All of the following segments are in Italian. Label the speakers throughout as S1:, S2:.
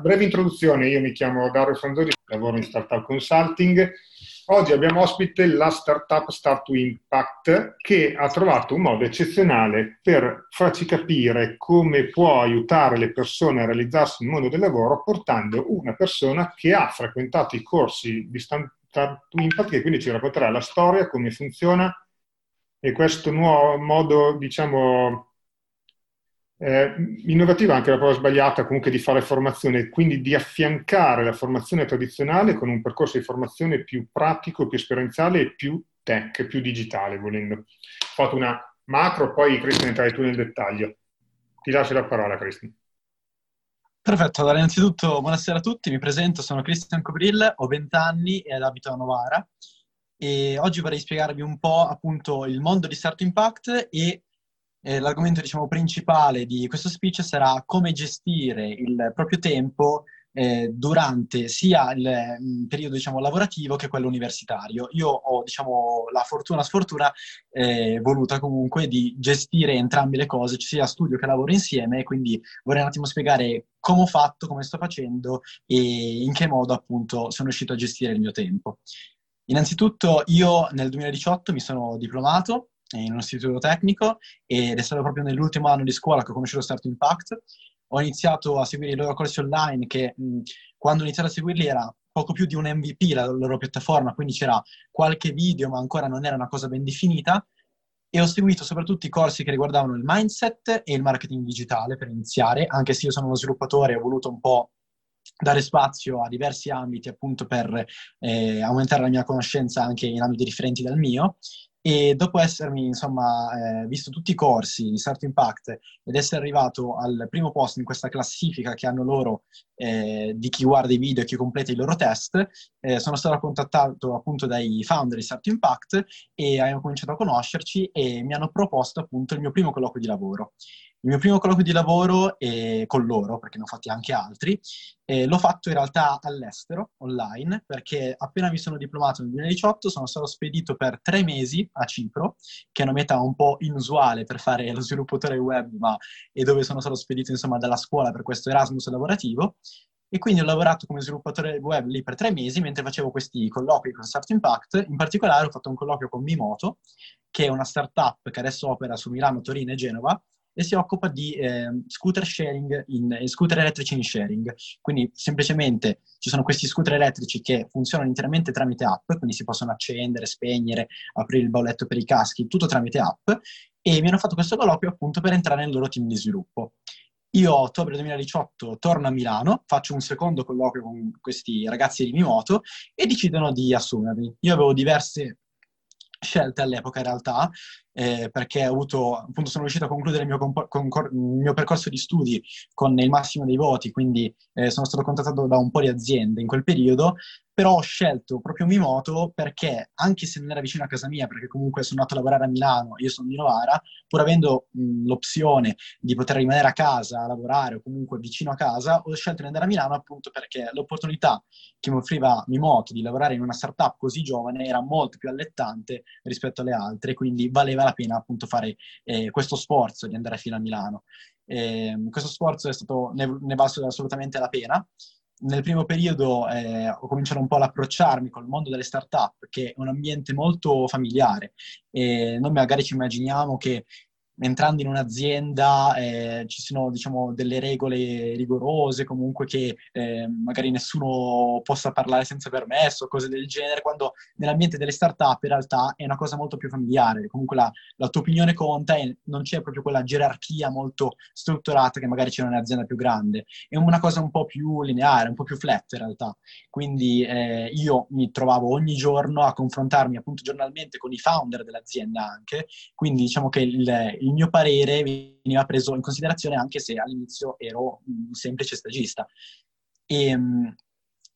S1: Breve introduzione, io mi chiamo Dario Franzoni, lavoro in Startup Consulting. Oggi abbiamo ospite la startup Start to Impact che ha trovato un modo eccezionale per farci capire come può aiutare le persone a realizzarsi nel mondo del lavoro portando una persona che ha frequentato i corsi di Start to Impact che quindi ci racconterà la storia, come funziona e questo nuovo modo, diciamo, eh, innovativa anche la prova sbagliata comunque di fare formazione, quindi di affiancare la formazione tradizionale con un percorso di formazione più pratico, più esperienziale e più tech, più digitale volendo. Ho fatto una macro, poi Cristian entrai tu nel dettaglio. Ti lascio la parola Cristian.
S2: Perfetto, allora innanzitutto buonasera a tutti, mi presento, sono Cristian Cobril, ho 20 anni e abito a Novara e oggi vorrei spiegarvi un po' appunto il mondo di Start Impact e eh, l'argomento diciamo, principale di questo speech sarà come gestire il proprio tempo eh, durante sia il mh, mm, periodo diciamo, lavorativo che quello universitario. Io ho diciamo, la fortuna, sfortuna eh, voluta comunque di gestire entrambe le cose, sia studio che lavoro insieme, quindi vorrei un attimo spiegare come ho fatto, come sto facendo e in che modo appunto sono riuscito a gestire il mio tempo. Innanzitutto io nel 2018 mi sono diplomato in un istituto tecnico ed è stato proprio nell'ultimo anno di scuola che ho conosciuto Start Impact. Ho iniziato a seguire i loro corsi online che mh, quando ho iniziato a seguirli era poco più di un MVP la loro piattaforma, quindi c'era qualche video ma ancora non era una cosa ben definita e ho seguito soprattutto i corsi che riguardavano il mindset e il marketing digitale per iniziare, anche se io sono uno sviluppatore ho voluto un po' dare spazio a diversi ambiti appunto per eh, aumentare la mia conoscenza anche in ambiti differenti dal mio e dopo essermi, insomma, eh, visto tutti i corsi di Start Impact ed essere arrivato al primo posto in questa classifica che hanno loro eh, di chi guarda i video e chi completa i loro test, eh, sono stato contattato appunto dai founder di Start Impact e abbiamo cominciato a conoscerci e mi hanno proposto appunto il mio primo colloquio di lavoro. Il mio primo colloquio di lavoro con loro, perché ne ho fatti anche altri, l'ho fatto in realtà all'estero, online, perché appena mi sono diplomato nel 2018 sono stato spedito per tre mesi a Cipro, che è una meta un po' inusuale per fare lo sviluppatore web, ma è dove sono stato spedito insomma dalla scuola per questo Erasmus lavorativo. E quindi ho lavorato come sviluppatore web lì per tre mesi mentre facevo questi colloqui con Start Impact. In particolare ho fatto un colloquio con Mimoto, che è una startup che adesso opera su Milano, Torino e Genova, e si occupa di eh, scooter sharing, in, eh, scooter elettrici in sharing. Quindi semplicemente ci sono questi scooter elettrici che funzionano interamente tramite app, quindi si possono accendere, spegnere, aprire il bolletto per i caschi, tutto tramite app. E mi hanno fatto questo colloquio appunto per entrare nel loro team di sviluppo. Io a ottobre 2018 torno a Milano, faccio un secondo colloquio con questi ragazzi di Mimoto e decidono di assumermi. Io avevo diverse scelte all'epoca in realtà, eh, perché ho avuto, appunto sono riuscito a concludere il mio, compor- concor- il mio, percorso di studi con il massimo dei voti, quindi eh, sono stato contattato da un po' di aziende in quel periodo, però ho scelto proprio Mimoto perché, anche se non era vicino a casa mia, perché comunque sono andato a lavorare a Milano, io sono di Novara, pur avendo mh, l'opzione di poter rimanere a casa a lavorare o comunque vicino a casa, ho scelto di andare a Milano appunto perché l'opportunità che mi offriva Mimoto di lavorare in una startup così giovane era molto più allettante rispetto alle altre, quindi valeva la pena appunto fare eh, questo sforzo di andare fino a Milano. Eh, questo sforzo è stato, ne, ne valso assolutamente la pena nel primo periodo eh, ho cominciato un po' ad approcciarmi col mondo delle start-up, che è un ambiente molto familiare. E noi magari ci immaginiamo che entrando in un'azienda eh, ci sono diciamo, delle regole rigorose, comunque che eh, magari nessuno possa parlare senza permesso, cose del genere, quando nell'ambiente delle start-up in realtà è una cosa molto più familiare, comunque la, la tua opinione conta e non c'è proprio quella gerarchia molto strutturata che magari c'è in un'azienda più grande, è una cosa un po' più lineare, un po' più flat in realtà. Quindi eh, io mi trovavo ogni giorno a confrontarmi appunto giornalmente con i founder dell'azienda anche, quindi diciamo che il il mio parere veniva preso in considerazione anche se all'inizio ero un semplice stagista. E, um,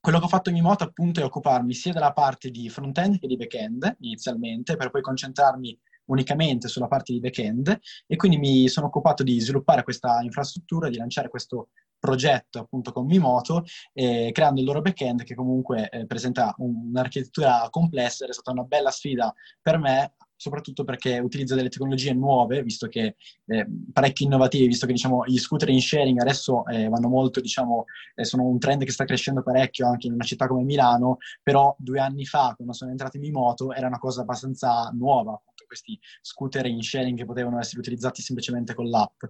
S2: quello che ho fatto in Mimoto appunto è occuparmi sia della parte di front-end che di back-end inizialmente, per poi concentrarmi unicamente sulla parte di back-end e quindi mi sono occupato di sviluppare questa infrastruttura, di lanciare questo progetto appunto con Mimoto, eh, creando il loro back-end che comunque eh, presenta un'architettura complessa ed è stata una bella sfida per me soprattutto perché utilizza delle tecnologie nuove, visto che eh, parecchio innovative, visto che diciamo, gli scooter in sharing adesso eh, vanno molto, diciamo, eh, sono un trend che sta crescendo parecchio anche in una città come Milano, però due anni fa, quando sono entrato in Mimoto, era una cosa abbastanza nuova, appunto, questi scooter in sharing che potevano essere utilizzati semplicemente con l'app.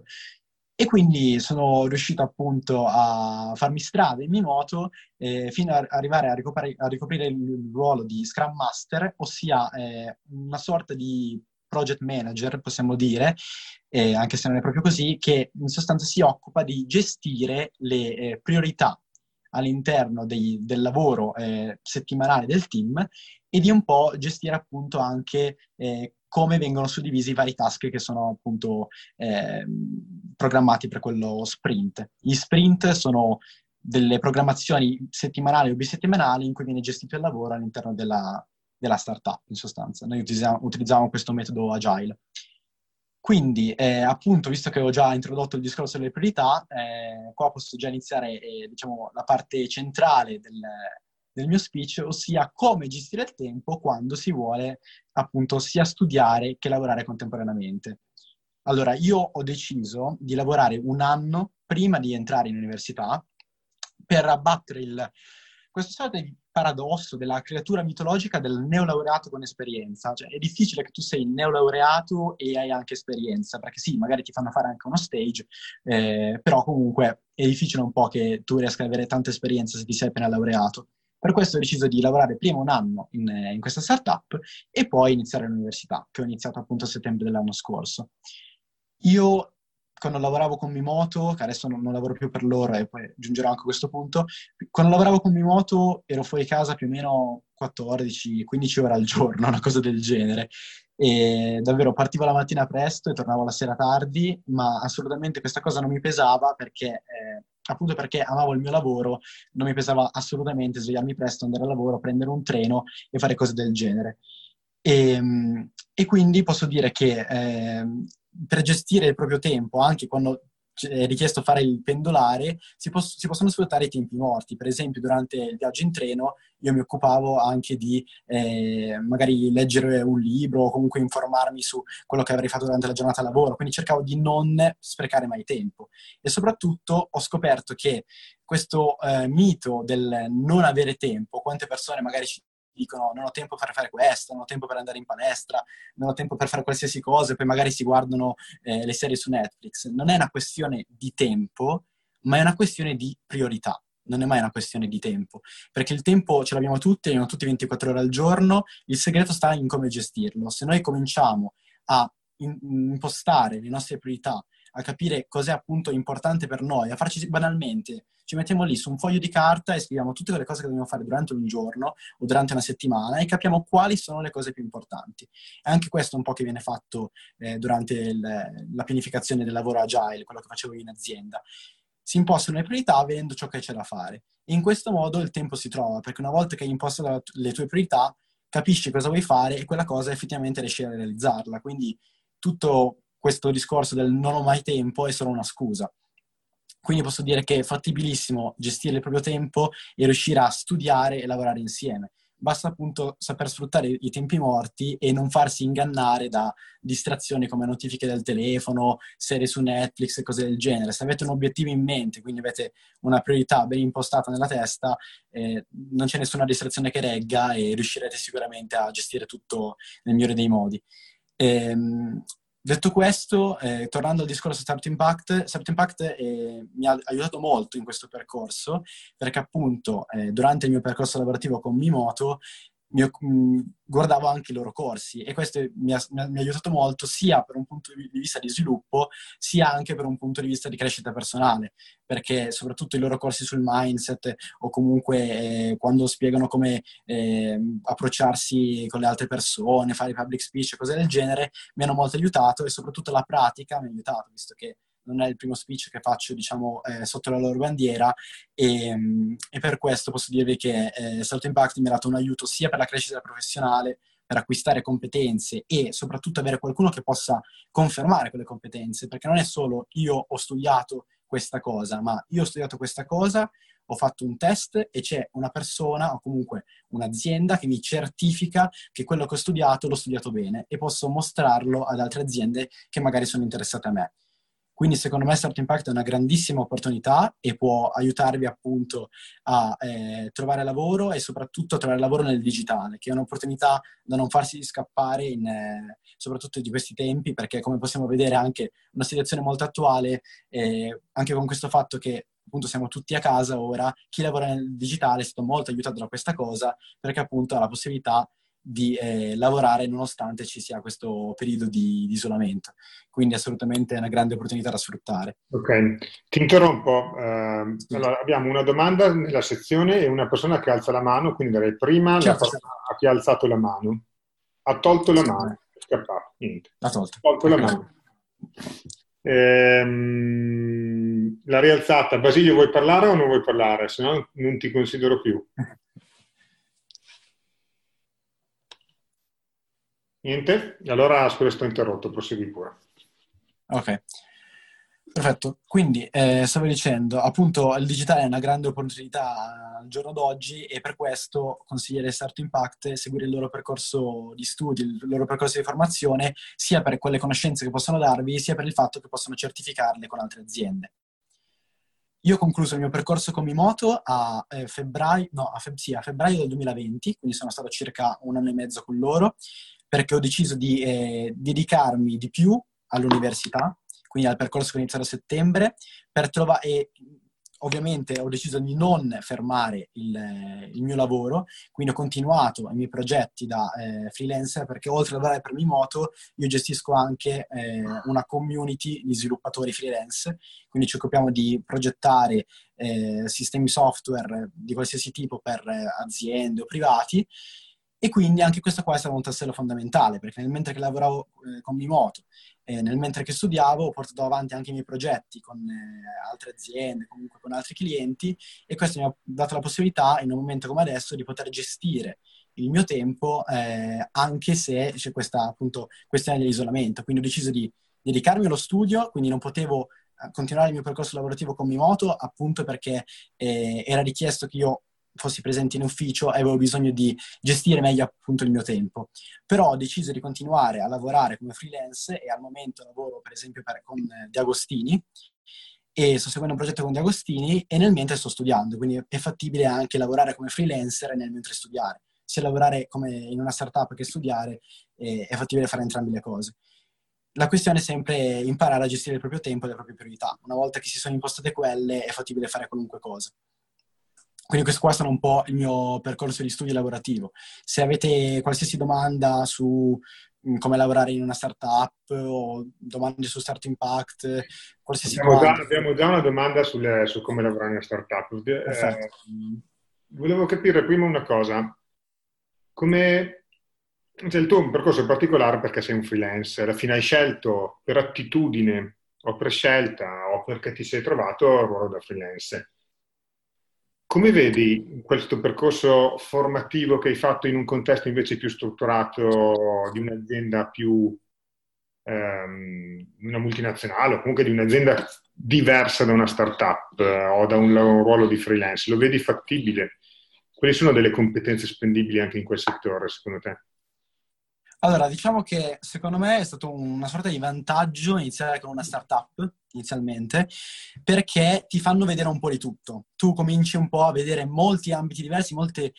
S2: E quindi sono riuscito appunto a farmi strada in Mimoto eh, fino ad arrivare a ricoprire, a ricoprire, il ruolo di Scrum Master, ossia eh, una sorta di project manager, possiamo dire, eh, anche se non è proprio così, che in sostanza si occupa di gestire le eh, priorità all'interno dei, del lavoro eh, settimanale del team e di un po' gestire appunto anche eh, come vengono suddivisi i vari task che sono appunto eh, programmati per quello sprint. Gli sprint sono delle programmazioni settimanali o bisettimanali in cui viene gestito il lavoro all'interno della, della startup, in sostanza. Noi utilizziamo, utilizziamo questo metodo agile. Quindi, eh, appunto, visto che ho già introdotto il discorso delle priorità, eh, qua posso già iniziare, eh, diciamo, la parte centrale del, del mio speech, ossia come gestire il tempo quando si vuole appunto sia studiare che lavorare contemporaneamente. Allora, io ho deciso di lavorare un anno prima di entrare in università per abbattere il, questo sorta di paradosso della creatura mitologica del neolaureato con esperienza. Cioè, è difficile che tu sei neolaureato e hai anche esperienza, perché sì, magari ti fanno fare anche uno stage, eh, però comunque è difficile un po' che tu riesca ad avere tanta esperienza se ti sei appena laureato. Per questo ho deciso di lavorare prima un anno in, in questa startup e poi iniziare l'università, che ho iniziato appunto a settembre dell'anno scorso. Io quando lavoravo con Mimoto, che adesso non, non, lavoro più per loro e poi giungerò anche a questo punto, quando lavoravo con Mimoto ero fuori casa più o meno 14-15 ore al giorno, una cosa del genere. E davvero partivo la mattina presto e tornavo la sera tardi, ma assolutamente questa cosa non mi pesava perché eh, appunto perché amavo il mio lavoro, non mi pesava assolutamente svegliarmi presto, andare al lavoro, prendere un treno e fare cose del genere. E, ehm, e quindi posso dire che eh, per gestire il proprio tempo, anche quando è richiesto fare il pendolare, si, poss- si, possono sfruttare i tempi morti. Per esempio, durante il viaggio in treno io mi occupavo anche di eh, magari leggere un libro o comunque informarmi su quello che avrei fatto durante la giornata lavoro, quindi cercavo di non sprecare mai tempo. E soprattutto ho scoperto che questo eh, mito del non avere tempo, quante persone magari ci dicono non ho tempo per fare questo, non ho tempo per andare in palestra, non ho tempo per fare qualsiasi cosa e poi magari si guardano eh, le serie su Netflix. Non è una questione di tempo, ma è una questione di priorità. Non è mai una questione di tempo, perché il tempo ce l'abbiamo tutti, abbiamo tutti 24 ore al giorno, il segreto sta in come gestirlo. Se noi cominciamo a impostare le nostre priorità a capire cos'è appunto importante per noi, a farci banalmente, ci mettiamo lì su un foglio di carta e scriviamo tutte quelle cose che dobbiamo fare durante un giorno o durante una settimana e capiamo quali sono le cose più importanti. E anche questo è un po' che viene fatto eh, durante il, la pianificazione del lavoro agile, quello che facevo io in azienda. Si impostano le priorità vedendo ciò che c'è da fare. E in questo modo il tempo si trova, perché una volta che hai imposto le tue priorità, capisci cosa vuoi fare e quella cosa effettivamente riesci a realizzarla. Quindi tutto questo discorso del non ho mai tempo è solo una scusa. Quindi posso dire che è fattibilissimo gestire il proprio tempo e riuscire a studiare e lavorare insieme. Basta appunto saper sfruttare i tempi morti e non farsi ingannare da distrazioni come notifiche del telefono, serie su Netflix e cose del genere. Se avete un obiettivo in mente, quindi avete una priorità ben impostata nella testa, eh, non c'è nessuna distrazione che regga e riuscirete sicuramente a gestire tutto nel migliore dei modi. Ehm, Detto questo, eh, tornando al discorso Start Impact, Start Impact eh, mi ha aiutato molto in questo percorso perché appunto eh, durante il mio percorso lavorativo con Mimoto mi, mh, guardavo anche i loro corsi e questo mi ha, mi ha, aiutato molto sia per un punto di vista di sviluppo sia anche per un punto di vista di crescita personale perché soprattutto i loro corsi sul mindset o comunque eh, quando spiegano come eh, approcciarsi con le altre persone, fare public speech e cose del genere mi hanno molto aiutato e soprattutto la pratica mi ha aiutato visto che non è il primo speech che faccio, diciamo, eh, sotto la loro bandiera e, e, per questo posso dirvi che eh, Salto Impact mi ha dato un aiuto sia per la crescita professionale, per acquistare competenze e soprattutto avere qualcuno che possa confermare quelle competenze, perché non è solo io ho studiato questa cosa, ma io ho studiato questa cosa, ho fatto un test e c'è una persona o comunque un'azienda che mi certifica che quello che ho studiato l'ho studiato bene e posso mostrarlo ad altre aziende che magari sono interessate a me. Quindi secondo me Start Impact è una grandissima opportunità e può aiutarvi appunto a eh, trovare lavoro e soprattutto a trovare lavoro nel digitale, che è un'opportunità da non farsi scappare in, eh, soprattutto di questi tempi, perché come possiamo vedere anche una situazione molto attuale, eh, anche con questo fatto che appunto siamo tutti a casa ora, chi lavora nel digitale è stato molto aiutato da questa cosa perché appunto ha la possibilità di eh, lavorare nonostante ci sia questo periodo di, di, isolamento. Quindi assolutamente è una grande opportunità da sfruttare.
S1: Ok, ti interrompo. Uh, allora, abbiamo una domanda nella sezione e una persona che alza la mano, quindi darei prima certo, la persona che ha alzato la mano. Ha tolto la mano, è scappato, niente.
S2: Ha tolto.
S1: Ha tolto la mano. Ehm, la rialzata. Basilio, vuoi parlare o non vuoi parlare? Se no non ti considero più. Niente? Allora scusa, sto interrotto, prosegui pure.
S2: Ok. Perfetto, quindi eh, stavo dicendo, appunto il digitale è una grande opportunità al giorno d'oggi e per questo consiglierei Start Impact seguire il loro percorso di studi, il loro percorso di formazione, sia per quelle conoscenze che possono darvi, sia per il fatto che possono certificarle con altre aziende. Io ho concluso il mio percorso con Mimoto a, eh, febbraio, no, a, feb- sì, a febbraio del 2020, quindi sono stato circa un anno e mezzo con loro perché ho deciso di eh, dedicarmi di più all'università, quindi al percorso che ho iniziato a settembre, per trovare, ovviamente ho deciso di non fermare il, il, mio lavoro, quindi ho continuato i miei progetti da eh, freelancer perché oltre a lavorare per Mimoto io gestisco anche eh, una community di sviluppatori freelance, quindi ci occupiamo di progettare eh, sistemi software di qualsiasi tipo per eh, aziende o privati e quindi anche questo qua è stato un tassello fondamentale, perché nel mentre che lavoravo eh, con Mimoto, eh, nel mentre che studiavo, ho portato avanti anche i miei progetti con eh, altre aziende, comunque con altri clienti, e questo mi ha dato la possibilità, in un momento come adesso, di poter gestire il mio tempo, eh, anche se c'è questa appunto questione dell'isolamento. Quindi ho deciso di dedicarmi allo studio, quindi non potevo eh, continuare il mio percorso lavorativo con Mimoto, appunto perché eh, era richiesto che io fossi presente in ufficio e avevo bisogno di gestire meglio appunto il mio tempo. Però ho deciso di continuare a lavorare come freelance e al momento lavoro per esempio per, con Di Agostini e sto seguendo un progetto con Di Agostini e nel mentre sto studiando, quindi è fattibile anche lavorare come freelancer nel mentre studiare. Sia lavorare come in una startup che studiare eh, è fattibile fare entrambe le cose. La questione è sempre imparare a gestire il proprio tempo e le proprie priorità. Una volta che si sono impostate quelle, è fattibile fare qualunque cosa. Quindi questo qua stato un po' il mio percorso di studio lavorativo. Se avete qualsiasi domanda su mm, come lavorare in una startup o domande su Start Impact, qualsiasi
S1: abbiamo
S2: domanda.
S1: Già, abbiamo già una domanda sulle, su come lavorare in una startup. Eh, volevo capire prima una cosa. Come, cioè il tuo percorso è particolare perché sei un freelancer, alla fine hai scelto per attitudine o per scelta o perché ti sei trovato il ruolo da freelancer. Come vedi questo percorso formativo che hai fatto in un contesto invece più strutturato di un'azienda più, ehm, una multinazionale o comunque di un'azienda diversa da una startup eh, o da un, un, ruolo di freelance? Lo vedi fattibile? Quali sono delle competenze spendibili anche in quel settore, secondo te?
S2: Allora, diciamo che secondo me è stato una sorta di vantaggio iniziare con una startup inizialmente, perché ti fanno vedere un po' di tutto. Tu cominci un po' a vedere molti ambiti diversi, molte,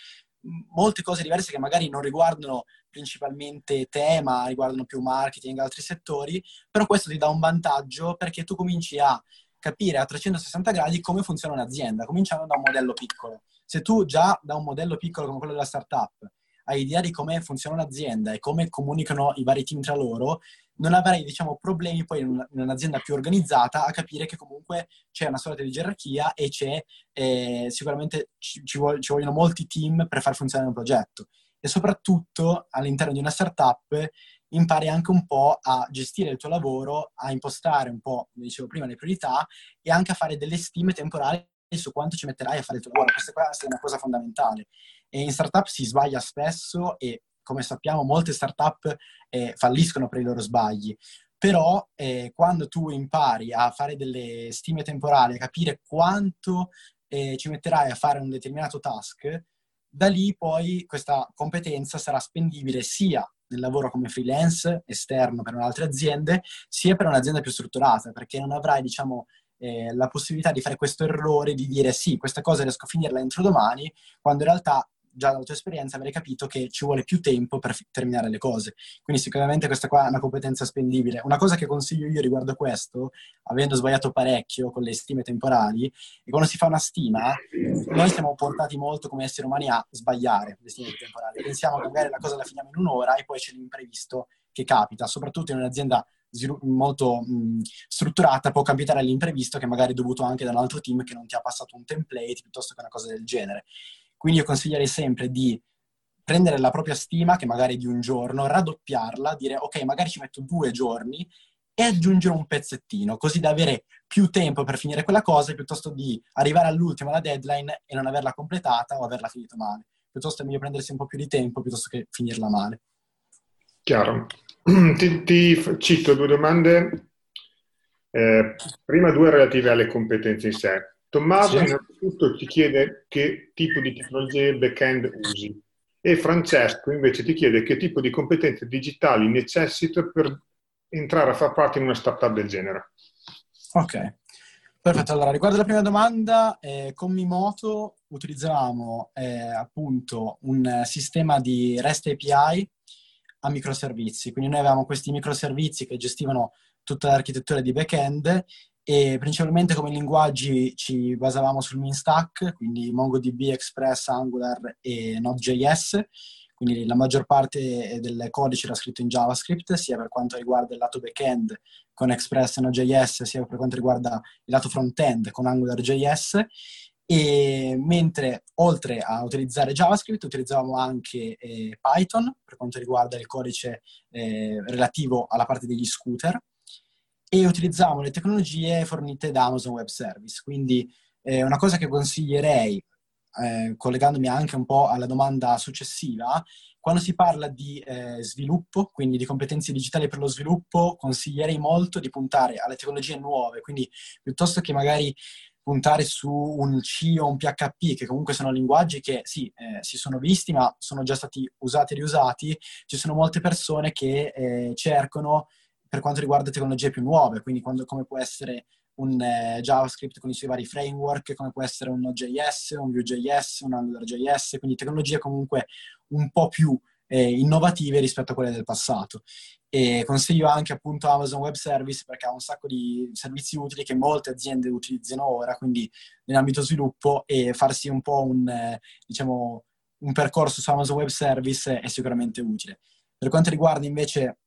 S2: molte cose diverse che magari non riguardano principalmente te, ma riguardano più marketing altri settori, però questo ti dà un vantaggio perché tu cominci a capire a 360 gradi come funziona un'azienda, cominciando da un modello piccolo. Se tu già da un modello piccolo come quello della startup hai idea di come funziona un'azienda e come comunicano i vari team tra loro, non avrai, diciamo, problemi poi in, un'azienda più organizzata a capire che comunque c'è una sorta di gerarchia e c'è, eh, sicuramente ci, ci, vogliono molti team per far funzionare un progetto. E soprattutto all'interno di una startup impari anche un po' a gestire il tuo lavoro, a impostare un po', come dicevo prima, le priorità e anche a fare delle stime temporali su quanto ci metterai a fare il tuo lavoro. Questa è una cosa fondamentale. E in startup si sbaglia spesso e come sappiamo molte startup eh, falliscono per i loro sbagli. Però eh, quando tu impari a fare delle stime temporali, a capire quanto e ci metterai a fare un determinato task, da lì poi questa competenza sarà spendibile sia nel lavoro come freelance esterno per altre aziende, sia per un'azienda più strutturata, perché non avrai, diciamo, eh, la possibilità di fare questo errore di dire sì, questa cosa riesco a finirla entro domani, quando in realtà già dalla tua esperienza avrei capito che ci vuole più tempo per terminare le cose. Quindi sicuramente questa qua è una competenza spendibile. Una cosa che consiglio io riguardo questo, avendo sbagliato parecchio con le stime temporali, è quando si fa una stima, noi siamo portati molto come esseri umani a sbagliare le stime temporali. Pensiamo che magari la cosa la finiamo in un'ora e poi c'è l'imprevisto che capita, soprattutto in un'azienda molto mh, strutturata può capitare l'imprevisto che magari è dovuto anche da un altro team che non ti ha passato un template piuttosto che una cosa del genere. Quindi io consiglierei sempre di prendere la propria stima, che magari è di un giorno, raddoppiarla, dire ok, magari ci metto due giorni e aggiungere un pezzettino, così da avere più tempo per finire quella cosa, piuttosto di arrivare all'ultimo, alla deadline, e non averla completata o averla finita male. Piuttosto è meglio prendersi un po' più di tempo piuttosto che finirla male.
S1: Chiaro. Ti, ti cito due domande. Eh, prima due relative alle competenze in sé. Tommaso sì. innanzitutto ti chiede che tipo di tecnologie back-end usi e Francesco invece ti chiede che tipo di competenze digitali necessita per entrare a far parte in una startup del genere.
S2: Ok, perfetto. Allora, riguardo la prima domanda, eh, con Mimoto utilizzavamo eh, appunto un sistema di REST API a microservizi, quindi noi avevamo questi microservizi che gestivano tutta l'architettura di back-end e principalmente come linguaggi ci basavamo sul main stack, quindi MongoDB, Express, Angular e Node.js, quindi la maggior parte del codice era scritto in JavaScript, sia per quanto riguarda il lato back-end con Express e Node.js, sia per quanto riguarda il lato front-end con AngularJS. E mentre oltre a utilizzare JavaScript utilizzavamo anche eh, Python per quanto riguarda il codice eh, relativo alla parte degli scooter e utilizzavamo le tecnologie fornite da Amazon Web Service. Quindi eh, una cosa che consiglierei, eh, collegandomi anche un po' alla domanda successiva, quando si parla di eh, sviluppo, quindi di competenze digitali per lo sviluppo, consiglierei molto di puntare alle tecnologie nuove, quindi piuttosto che magari puntare su un C o un PHP, che comunque sono linguaggi che sì, eh, si sono visti, ma sono già stati usati e riusati, ci sono molte persone che eh, cercano per quanto riguarda tecnologie più nuove, quindi quando, come può essere un eh, JavaScript con i suoi vari framework, come può essere un Node.js, un Vue.js, un AngularJS, quindi tecnologie comunque un po' più eh, innovative rispetto a quelle del passato. E consiglio anche appunto Amazon Web Service perché ha un sacco di servizi utili che molte aziende utilizzano ora, quindi nell'ambito sviluppo e farsi un po' un, eh, diciamo, un percorso su Amazon Web Service è sicuramente utile. Per quanto riguarda invece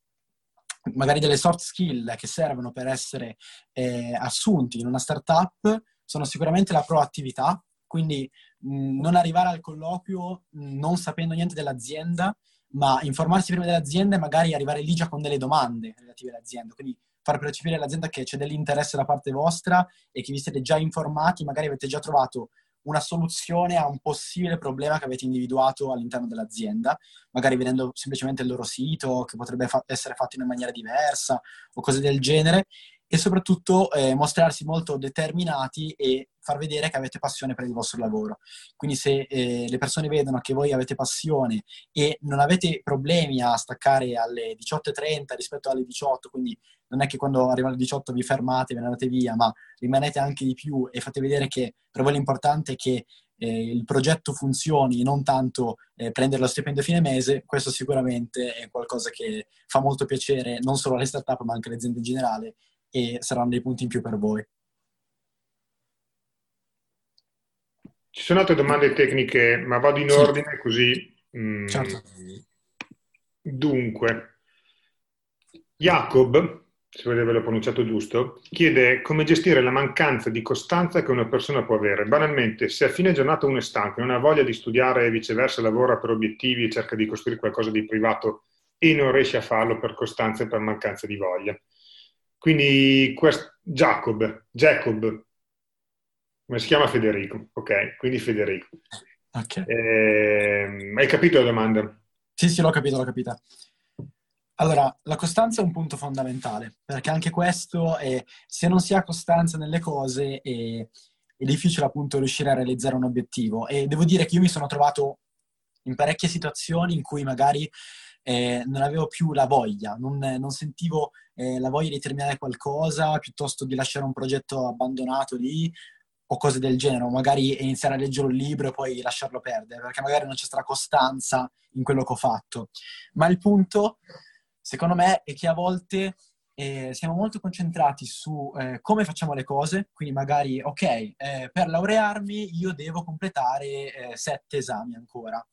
S2: magari delle soft skill che servono per essere eh, assunti in una startup sono sicuramente la proattività, quindi mh, non arrivare al colloquio mh, non sapendo niente dell'azienda, ma informarsi prima dell'azienda e magari arrivare lì già con delle domande relative all'azienda. Quindi far percepire all'azienda che c'è dell'interesse da parte vostra e che vi siete già informati, magari avete già trovato una soluzione a un possibile problema che avete individuato all'interno dell'azienda, magari vedendo semplicemente il loro sito, che potrebbe fa- essere fatto in una maniera diversa o cose del genere, e soprattutto eh, mostrarsi molto determinati e far vedere che avete passione per il vostro lavoro. Quindi se eh, le persone vedono che voi avete passione e non avete problemi a staccare alle 18.30 rispetto alle 18, quindi non è che quando arrivano le 18 vi fermate, ve ne andate via, ma rimanete anche di più e fate vedere che per voi l'importante è che eh, il progetto funzioni, non tanto eh, prendere lo stipendio a fine mese, questo sicuramente è qualcosa che fa molto piacere non solo alle startup ma anche alle aziende in generale e saranno dei punti in più per voi.
S1: Ci sono altre domande tecniche, ma vado in sì. ordine così. Mm, certo. Dunque, Jacob se l'ho pronunciato giusto, chiede come gestire la mancanza di costanza che una persona può avere. Banalmente, se a fine giornata uno è stanco e non ha voglia di studiare e viceversa lavora per obiettivi e cerca di costruire qualcosa di privato e non riesce a farlo per costanza e per mancanza di voglia. Quindi quest- Jacob, Jacob, come si chiama Federico? Ok, quindi Federico. Okay. Eh, hai capito la domanda?
S2: Sì, sì, l'ho capito, l'ho capita. Allora, la costanza è un punto fondamentale, perché anche questo è, se non si ha costanza nelle cose, è, è difficile appunto riuscire a realizzare un obiettivo e devo dire che io mi sono trovato in parecchie situazioni in cui magari eh, non avevo più la voglia, non, non sentivo eh, la voglia di terminare qualcosa piuttosto di lasciare un progetto abbandonato lì o cose del genere, o magari iniziare a leggere un libro e poi lasciarlo perdere, perché magari non c'è stata costanza in quello che ho fatto. Ma il punto, secondo me, è che a volte eh, siamo molto concentrati su eh, come facciamo le cose, quindi magari, ok, eh, per laurearmi io devo completare eh, sette esami ancora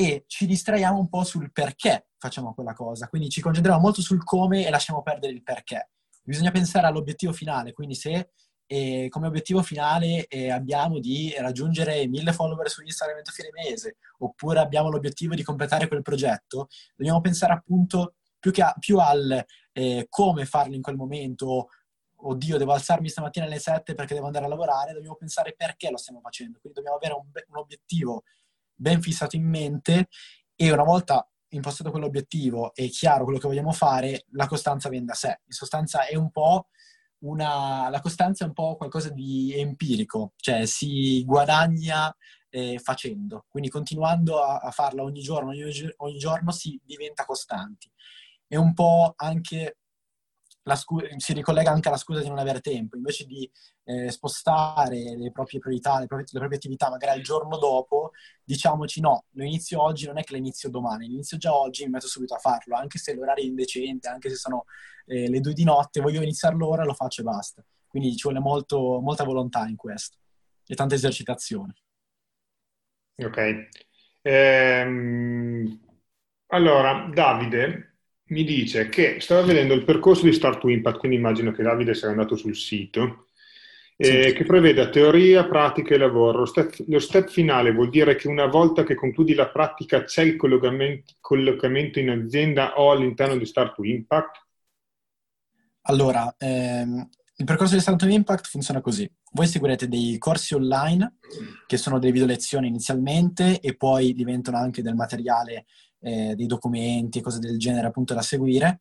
S2: e ci distraiamo un po' sul perché facciamo quella cosa, quindi ci concentriamo molto sul come e lasciamo perdere il perché. Bisogna pensare all'obiettivo finale, quindi se eh, come obiettivo finale eh, abbiamo di raggiungere mille follower su Instagram entro fine mese, oppure abbiamo l'obiettivo di completare quel progetto, dobbiamo pensare appunto più, che a, più al eh, come farlo in quel momento, oddio, devo alzarmi stamattina alle 7 perché devo andare a lavorare, dobbiamo pensare perché lo stiamo facendo. Quindi dobbiamo avere un, un obiettivo ben fissato in mente e una volta impostato quell'obiettivo e chiaro quello che vogliamo fare, la costanza viene da sé. In sostanza è un po' una... la costanza è un po' qualcosa di empirico, cioè si guadagna eh, facendo, quindi continuando a, a farla ogni giorno, ogni, ogni giorno si diventa costanti è un po' anche scu- si ricollega anche alla scusa di non avere tempo, invece di eh, spostare le proprie priorità, le proprie, le proprie, attività magari il giorno dopo, diciamoci no, lo inizio oggi, non è che lo inizio domani, inizio già oggi mi metto subito a farlo, anche se l'orario è indecente, anche se sono eh, le due di notte, voglio iniziarlo ora, lo faccio e basta. Quindi ci vuole molto, molta volontà in questo e tanta esercitazione.
S1: Ok. Ehm, allora, Davide, mi dice che stava vedendo il percorso di Start to Impact, quindi immagino che Davide sia andato sul sito, eh, che prevede teoria, pratica e lavoro. Lo step, lo step, finale vuol dire che una volta che concludi la pratica c'è il collocamento, collocamento in azienda o all'interno di Start to Impact?
S2: Allora, ehm, il percorso di Start to Impact funziona così. Voi seguirete dei corsi online, che sono delle video lezioni inizialmente, e poi diventano anche del materiale eh, dei documenti cose del genere appunto da seguire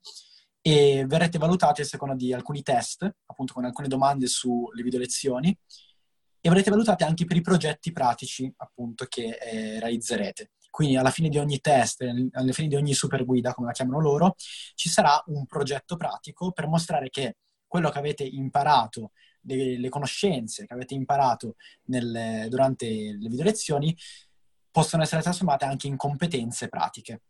S2: e verrete valutati a seconda di alcuni test, appunto con alcune domande sulle video lezioni e verrete valutati anche per i progetti pratici appunto che eh, realizzerete. Quindi alla fine di ogni test, alla fine di ogni super guida, come la chiamano loro, ci sarà un progetto pratico per mostrare che quello che avete imparato, le, le conoscenze che avete imparato nel, durante le video lezioni, possono essere trasformate anche in competenze pratiche.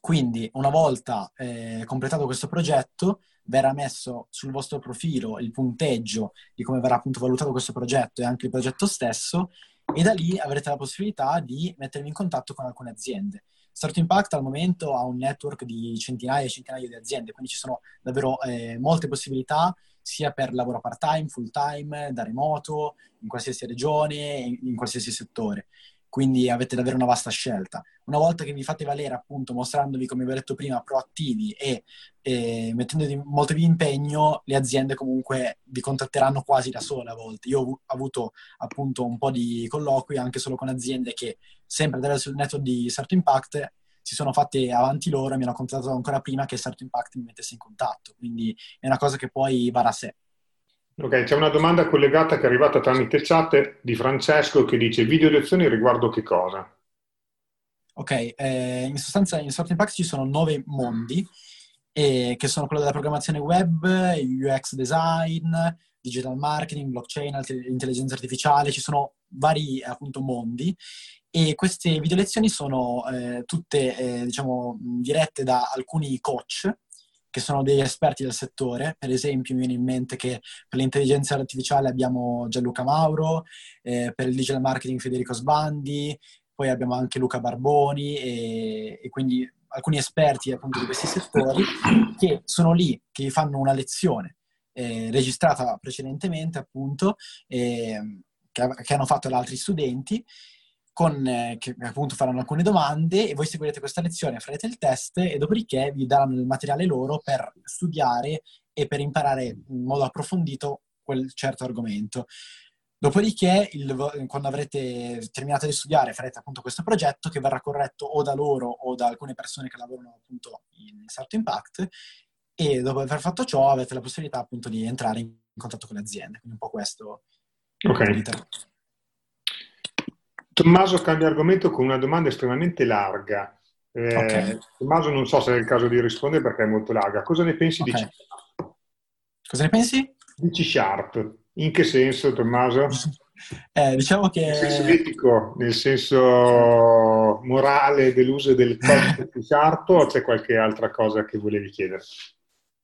S2: Quindi, una volta eh, completato questo progetto, verrà messo sul vostro profilo il punteggio di come verrà appunto valutato questo progetto e anche il progetto stesso, e da lì avrete la possibilità di mettervi in contatto con alcune aziende. Start Impact al momento ha un network di centinaia e centinaia di aziende, quindi ci sono davvero eh, molte possibilità sia per lavoro part-time, full-time, da remoto, in qualsiasi regione, in, in qualsiasi settore quindi avete davvero una vasta scelta. Una volta che vi fate valere, appunto, mostrandovi, come vi ho detto prima, proattivi e, e mettendovi molto di impegno, le aziende comunque vi contatteranno quasi da sole a volte. Io ho avuto appunto un po' di colloqui anche solo con aziende che, sempre attraverso il network di Start Impact, si sono fatte avanti loro e mi hanno contattato ancora prima che Start Impact mi mettesse in contatto. Quindi è una cosa che poi va da sé.
S1: Ok, c'è una domanda collegata che è arrivata tramite chat di Francesco che dice video lezioni riguardo che cosa?
S2: Ok, eh, in sostanza in Start Impact ci sono nove mondi, eh, che sono quello della programmazione web, UX design, digital marketing, blockchain, intelligenza artificiale, ci sono vari appunto mondi e queste video lezioni sono eh, tutte eh, diciamo dirette da alcuni coach che sono degli esperti del settore. Per esempio, mi viene in mente che per l'intelligenza artificiale abbiamo Gianluca Mauro, eh, per il digital marketing Federico Sbandi, poi abbiamo anche Luca Barboni e, e quindi alcuni esperti appunto di questi settori che sono lì, che vi fanno una lezione eh, registrata precedentemente appunto, eh, che, che hanno fatto da altri studenti con, eh, che appunto faranno alcune domande e voi seguirete questa lezione, farete il test e dopodiché vi daranno il materiale loro per studiare e per imparare in modo approfondito quel certo argomento. Dopodiché, il, quando avrete terminato di studiare, farete appunto questo progetto che verrà corretto o da loro o da alcune persone che lavorano appunto in Start Impact e dopo aver fatto ciò avete la possibilità appunto di entrare in contatto con le aziende. Quindi un po' questo
S1: Ok. Tommaso cambia argomento con una domanda estremamente larga. Eh, okay. Tommaso non so se è il caso di rispondere perché è molto larga. Cosa ne pensi okay. di C-Sharp?
S2: Cosa ne pensi?
S1: Di C-Sharp. In che senso, Tommaso?
S2: Eh, diciamo che...
S1: Nel senso etico, nel senso morale dell'uso del codice C-Sharp o c'è qualche altra cosa che volevi chiedere?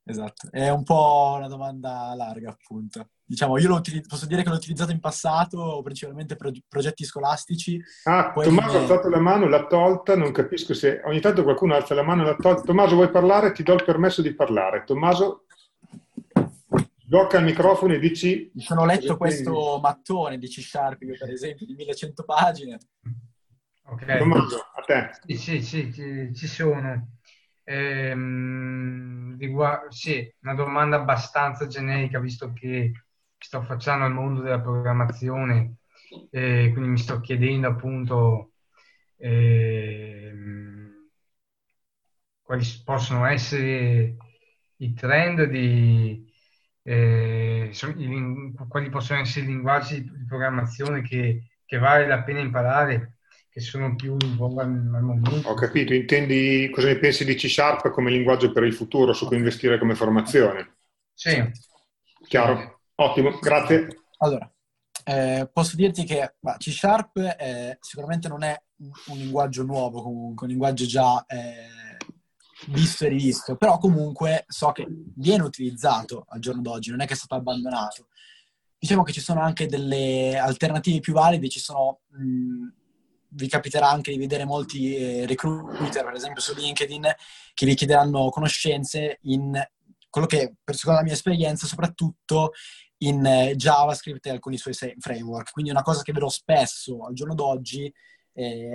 S2: Esatto, è un po' una domanda larga appunto. Diciamo, io posso dire che l'ho utilizzato in passato, principalmente per progetti scolastici.
S1: Ah, Tommaso ha alzato la mano, l'ha tolta, non capisco se... Ogni tanto qualcuno alza la mano e l'ha tolta. Tommaso, vuoi parlare? Ti do il permesso di parlare. Tommaso, blocca il microfono e dici...
S2: Mi sono letto questo mattone di C-Sharp, per esempio, di 1100 pagine.
S1: Ok. Tommaso, a te.
S3: Sì, sì, sì, ci, ci sono. Ehm, riguardo, sì, una domanda abbastanza generica, visto che sto facendo al mondo della programmazione, eh, quindi mi sto chiedendo appunto eh, quali possono essere i trend di eh, quali possono essere i linguaggi di programmazione che, che vale la pena imparare che sono più in voga al momento.
S1: Ho capito, intendi cosa ne pensi di C Sharp come linguaggio per il futuro su cui investire come formazione?
S3: Sì.
S1: Chiaro, ottimo, grazie.
S2: Allora, eh, posso dirti che C Sharp eh, sicuramente non è un linguaggio nuovo, comunque, un linguaggio già eh, visto e rivisto, però comunque so che viene utilizzato al giorno d'oggi, non è che è stato abbandonato. Diciamo che ci sono anche delle alternative più valide, ci sono mh, vi capiterà anche di vedere molti eh, recruiter, per esempio su LinkedIn, che vi chiederanno conoscenze in quello che, per secondo la mia esperienza, soprattutto in eh, JavaScript e alcuni suoi framework. Quindi una cosa che vedo spesso al giorno d'oggi, eh,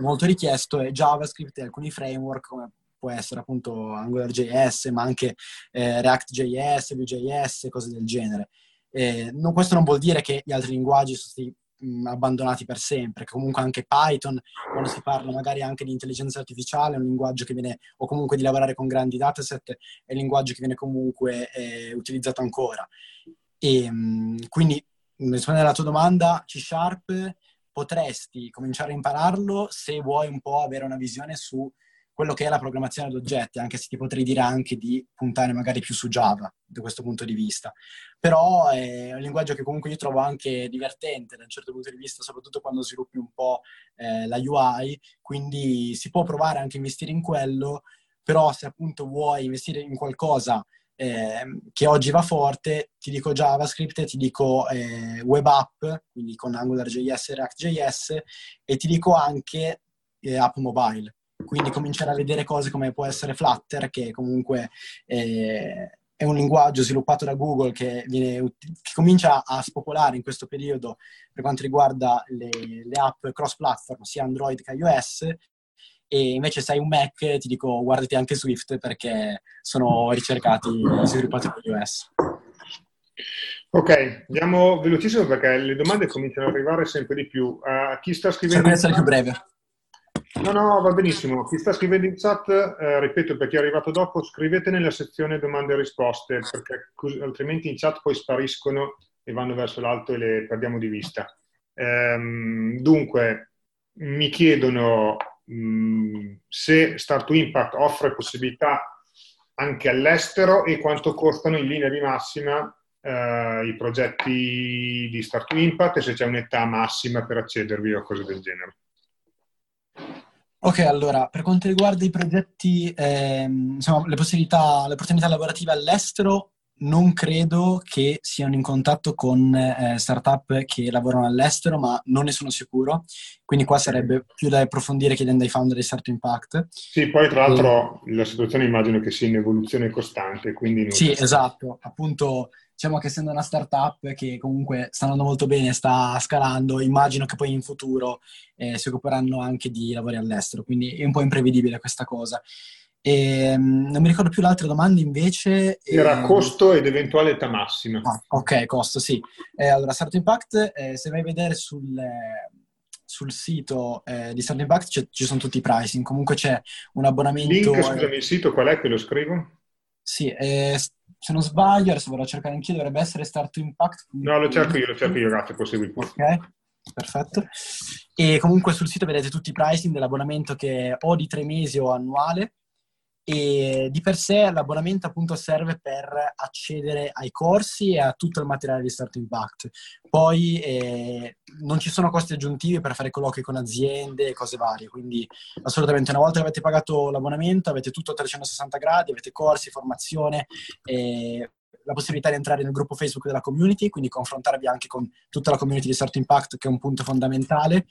S2: molto richiesto, è JavaScript e alcuni framework come può essere appunto AngularJS, ma anche eh, React.js, Vue.js, cose del genere. Eh, non, questo non vuol dire che gli altri linguaggi sono stati mh, abbandonati per sempre. Comunque anche Python, quando si parla magari anche di intelligenza artificiale, è un linguaggio che viene, o comunque di lavorare con grandi dataset, è un linguaggio che viene comunque eh, utilizzato ancora. E, mh, quindi, rispondendo alla tua domanda, C Sharp potresti cominciare a impararlo se vuoi un po' avere una visione su quello che è la programmazione ad oggetti, anche se ti potrei dire anche di puntare magari più su Java da questo punto di vista. Però è un linguaggio che comunque io trovo anche divertente da un certo punto di vista, soprattutto quando sviluppi un po' eh, la UI, quindi si può provare anche a investire in quello, però se appunto vuoi investire in qualcosa eh, che oggi va forte, ti dico JavaScript, ti dico eh, web app, quindi con AngularJS e React.js, e ti dico anche eh, app mobile. Quindi cominciare a vedere cose come può essere Flutter, che comunque eh, è un linguaggio sviluppato da Google che, viene, che, comincia a spopolare in questo periodo per quanto riguarda le, le app cross-platform, sia Android che iOS, e invece se hai un Mac ti dico guardati anche Swift perché sono ricercati e sviluppati per iOS.
S1: Ok, andiamo velocissimo perché le domande cominciano ad arrivare sempre di più. Uh, chi sta scrivendo?
S2: Cerco di essere più breve.
S1: No, no, va benissimo. Chi sta scrivendo in chat, eh, ripeto, per chi è arrivato dopo, scrivete nella sezione domande e risposte, perché così, altrimenti in chat poi spariscono e vanno verso l'alto e le perdiamo di vista. Ehm, dunque, mi chiedono mh, mm, se Start to Impact offre possibilità anche all'estero e quanto costano in linea di massima eh, i progetti di Start to Impact e se c'è un'età massima per accedervi o cose del genere.
S2: Ok, allora, per quanto riguarda i progetti, ehm, insomma, le possibilità, le opportunità lavorative all'estero, non credo che siano in contatto con eh, startup che lavorano all'estero, ma non ne sono sicuro. Quindi qua sarebbe più da approfondire chiedendo ai founder di Start Impact.
S1: Sì, poi tra l'altro e... la situazione immagino che sia in evoluzione costante. Quindi
S2: sì, esatto. Appunto, diciamo che essendo una startup che comunque sta andando molto bene, sta scalando, immagino che poi in futuro eh, si occuperanno anche di lavori all'estero, quindi è un po' imprevedibile questa cosa. E, ehm, non mi ricordo più l'altra domanda invece.
S1: Era eh, costo ed eventuale età massima.
S2: Ah, ok, costo, sì. Eh, allora, Start Impact, eh, se vai a vedere sul, sul sito eh, di Start Impact ci sono tutti i pricing, comunque c'è un abbonamento...
S1: Link, scusami, il sito qual è che lo scrivo?
S2: Sì, eh, se non sbaglio, adesso vado a cercare anch'io, dovrebbe essere Start Impact.
S1: No, lo cerco io, lo cerco io, grazie, possibile.
S2: Ok, perfetto. E comunque sul sito vedete tutti i pricing dell'abbonamento che o di tre mesi o annuale e di per sé l'abbonamento appunto serve per accedere ai corsi e a tutto il materiale di Start Impact. Poi eh, non ci sono costi aggiuntivi per fare colloqui con aziende e cose varie, quindi assolutamente una volta che avete pagato l'abbonamento avete tutto a 360 gradi, avete corsi, formazione, eh, la possibilità di entrare nel gruppo Facebook della community, quindi confrontarvi anche con tutta la community di Start Impact che è un punto fondamentale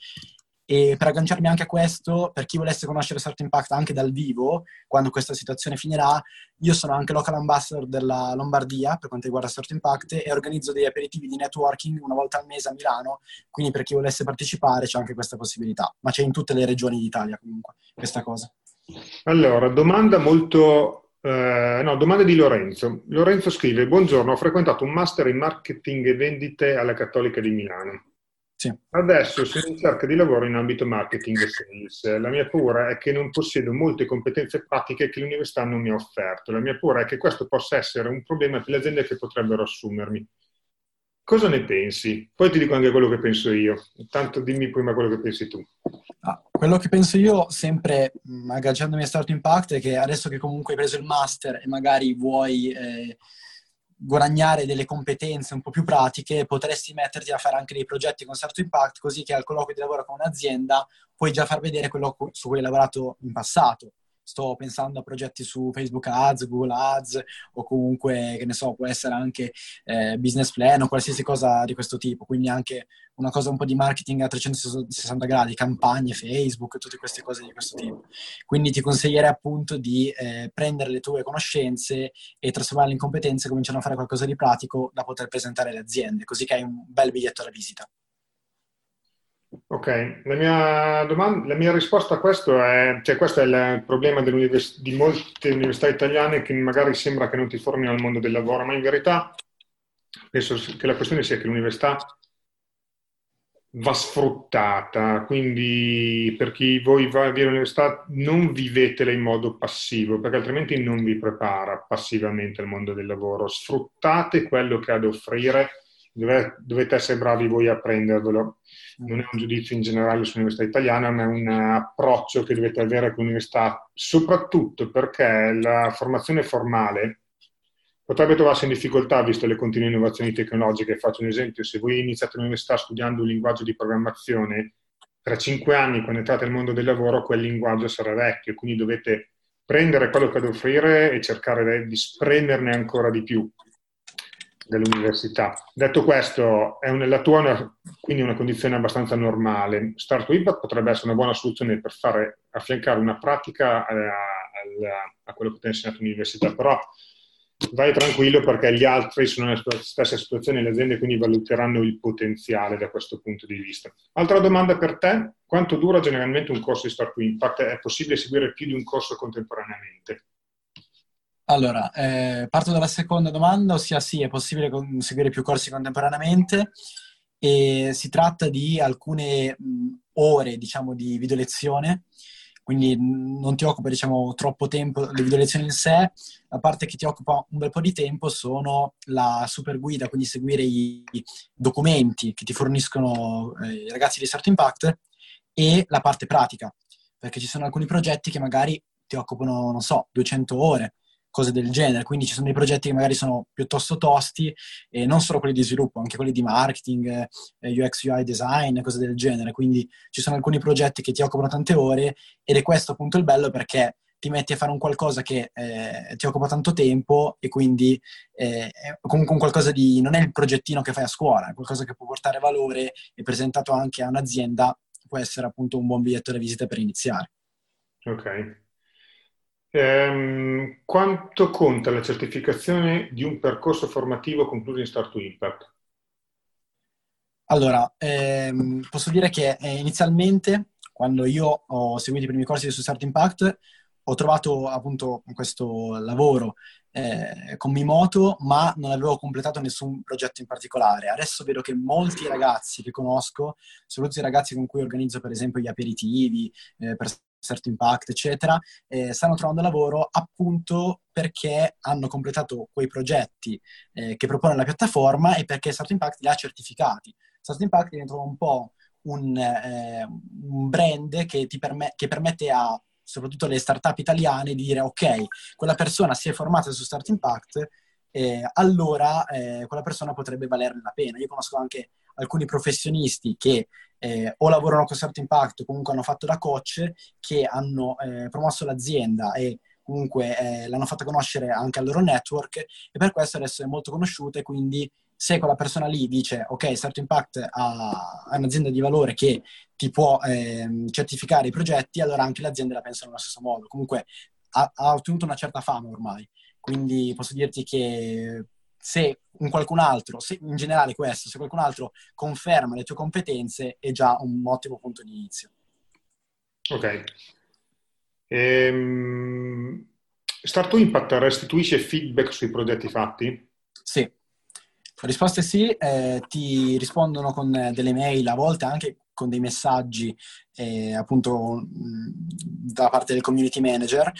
S2: e per agganciarmi anche a questo, per chi volesse conoscere Start Impact anche dal vivo, quando questa situazione finirà, io sono anche local ambassador della Lombardia per quanto riguarda Start Impact e organizzo degli aperitivi di networking una volta al mese a Milano, quindi per chi volesse partecipare c'è anche questa possibilità, ma c'è in tutte le regioni d'Italia comunque questa cosa.
S1: Allora, domanda molto eh, no, domanda di Lorenzo. Lorenzo scrive: Buongiorno, ho frequentato un master in marketing e vendite alla Cattolica di Milano. Sì. Adesso sono in cerca di lavoro in ambito marketing e sales. La mia paura è che non possiedo molte competenze pratiche che l'università non mi ha offerto. La mia paura è che questo possa essere un problema per le aziende che potrebbero assumermi. Cosa ne pensi? Poi ti dico anche quello che penso io. Intanto dimmi prima quello che pensi tu.
S2: Ah, quello che penso io, sempre agganciandomi a Start Impact, è che adesso che comunque hai preso il master e magari vuoi... Eh, guadagnare delle competenze un po' più pratiche, potresti metterti a fare anche dei progetti con certo impact, così che al colloquio di lavoro con un'azienda puoi già far vedere quello su cui hai lavorato in passato sto pensando a progetti su Facebook Ads, Google Ads o comunque, che ne so, può essere anche eh, business plan o qualsiasi cosa di questo tipo, quindi anche una cosa un po' di marketing a 360 gradi, campagne, Facebook, tutte queste cose di questo tipo. Quindi ti consiglierei appunto di eh, prendere le tue conoscenze e trasformarle in competenze e cominciare a fare qualcosa di pratico da poter presentare alle aziende, così che hai un bel biglietto alla visita.
S1: Ok, la mia, domanda, la mia risposta a questo è, cioè questo è il problema di molte università italiane che magari sembra che non ti formino al mondo del lavoro, ma in verità penso che la questione sia che l'università va sfruttata, quindi per chi voi va via all'università non vivetela in modo passivo, perché altrimenti non vi prepara passivamente al mondo del lavoro. Sfruttate quello che ha da offrire dovete essere bravi voi a prendervelo. Non è un giudizio in generale sull'università italiana, ma è un approccio che dovete avere con l'università, soprattutto perché la formazione formale potrebbe trovarsi in difficoltà visto le continue innovazioni tecnologiche. Faccio un esempio, se voi iniziate l'università studiando un linguaggio di programmazione, tra cinque anni, quando entrate nel mondo del lavoro, quel linguaggio sarà vecchio, quindi dovete prendere quello che da offrire e cercare di spremerne ancora di più dell'università. Detto questo, è un, la tua una, quindi una condizione abbastanza normale. Start to Impact potrebbe essere una buona soluzione per fare, affiancare una pratica a, a, a quello che ti ha insegnato l'università, però vai tranquillo perché gli altri sono nella stessa situazione, le aziende quindi valuteranno il potenziale da questo punto di vista. Altra domanda per te, quanto dura generalmente un corso di Start to Impact? È possibile seguire più di un corso contemporaneamente?
S2: Allora, eh, parto dalla seconda domanda, ossia sì, è possibile seguire più corsi contemporaneamente e si tratta di alcune mh, ore, diciamo, di video lezione, quindi non ti occupa, diciamo, troppo tempo le video lezioni in sé, la parte che ti occupa un bel po' di tempo sono la super guida, quindi seguire i documenti che ti forniscono eh, i ragazzi di Start Impact e la parte pratica, perché ci sono alcuni progetti che magari ti occupano, non so, 200 ore, cose del genere. Quindi ci sono dei progetti che magari sono piuttosto tosti, e non solo quelli di sviluppo, anche quelli di marketing, eh, UX, UI design, cose del genere. Quindi ci sono alcuni progetti che ti occupano tante ore ed è questo appunto il bello perché ti metti a fare un qualcosa che eh, ti occupa tanto tempo e quindi eh, comunque un qualcosa di... non è il progettino che fai a scuola, è qualcosa che può portare valore e presentato anche a un'azienda può essere appunto un buon biglietto da visita per iniziare.
S1: Ok. Ehm, quanto conta la certificazione di un percorso formativo concluso in Start to Impact?
S2: Allora, ehm, posso dire che eh, inizialmente, quando io ho seguito i primi corsi su Start Impact, ho trovato appunto questo lavoro eh, con Mimoto, ma non avevo completato nessun progetto in particolare. Adesso vedo che molti ragazzi che conosco, soprattutto i ragazzi con cui organizzo per esempio gli aperitivi, eh, per Certo Impact, eccetera, eh, stanno trovando lavoro appunto perché hanno completato quei progetti eh, che propone la piattaforma e perché Certo Impact li ha certificati. Certo Impact diventa un po' un, eh, un brand che, perm- che permette a soprattutto le start-up italiane di dire ok, quella persona si è formata su Start Impact, eh, allora eh, quella persona potrebbe valerne la pena. Io conosco anche alcuni professionisti che eh, o lavorano con Start Impact o comunque hanno fatto da coach, che hanno eh, promosso l'azienda e comunque eh, l'hanno fatta conoscere anche al loro network e per questo adesso è molto conosciuta e quindi se quella persona lì dice ok, Start Impact ha, ha un'azienda di valore che ti può eh, certificare i progetti, allora anche le aziende la pensano allo stesso modo. Comunque ha, ha ottenuto una certa fama ormai, quindi posso dirti che se un qualcun altro, se, in generale questo, se qualcun altro conferma le tue competenze è già un ottimo punto di inizio.
S1: Ok. Ehm, Start Impact restituisce feedback sui progetti fatti?
S2: Sì. La risposta è sì, eh, ti rispondono con delle mail, a volte anche con dei messaggi eh, appunto da parte del community manager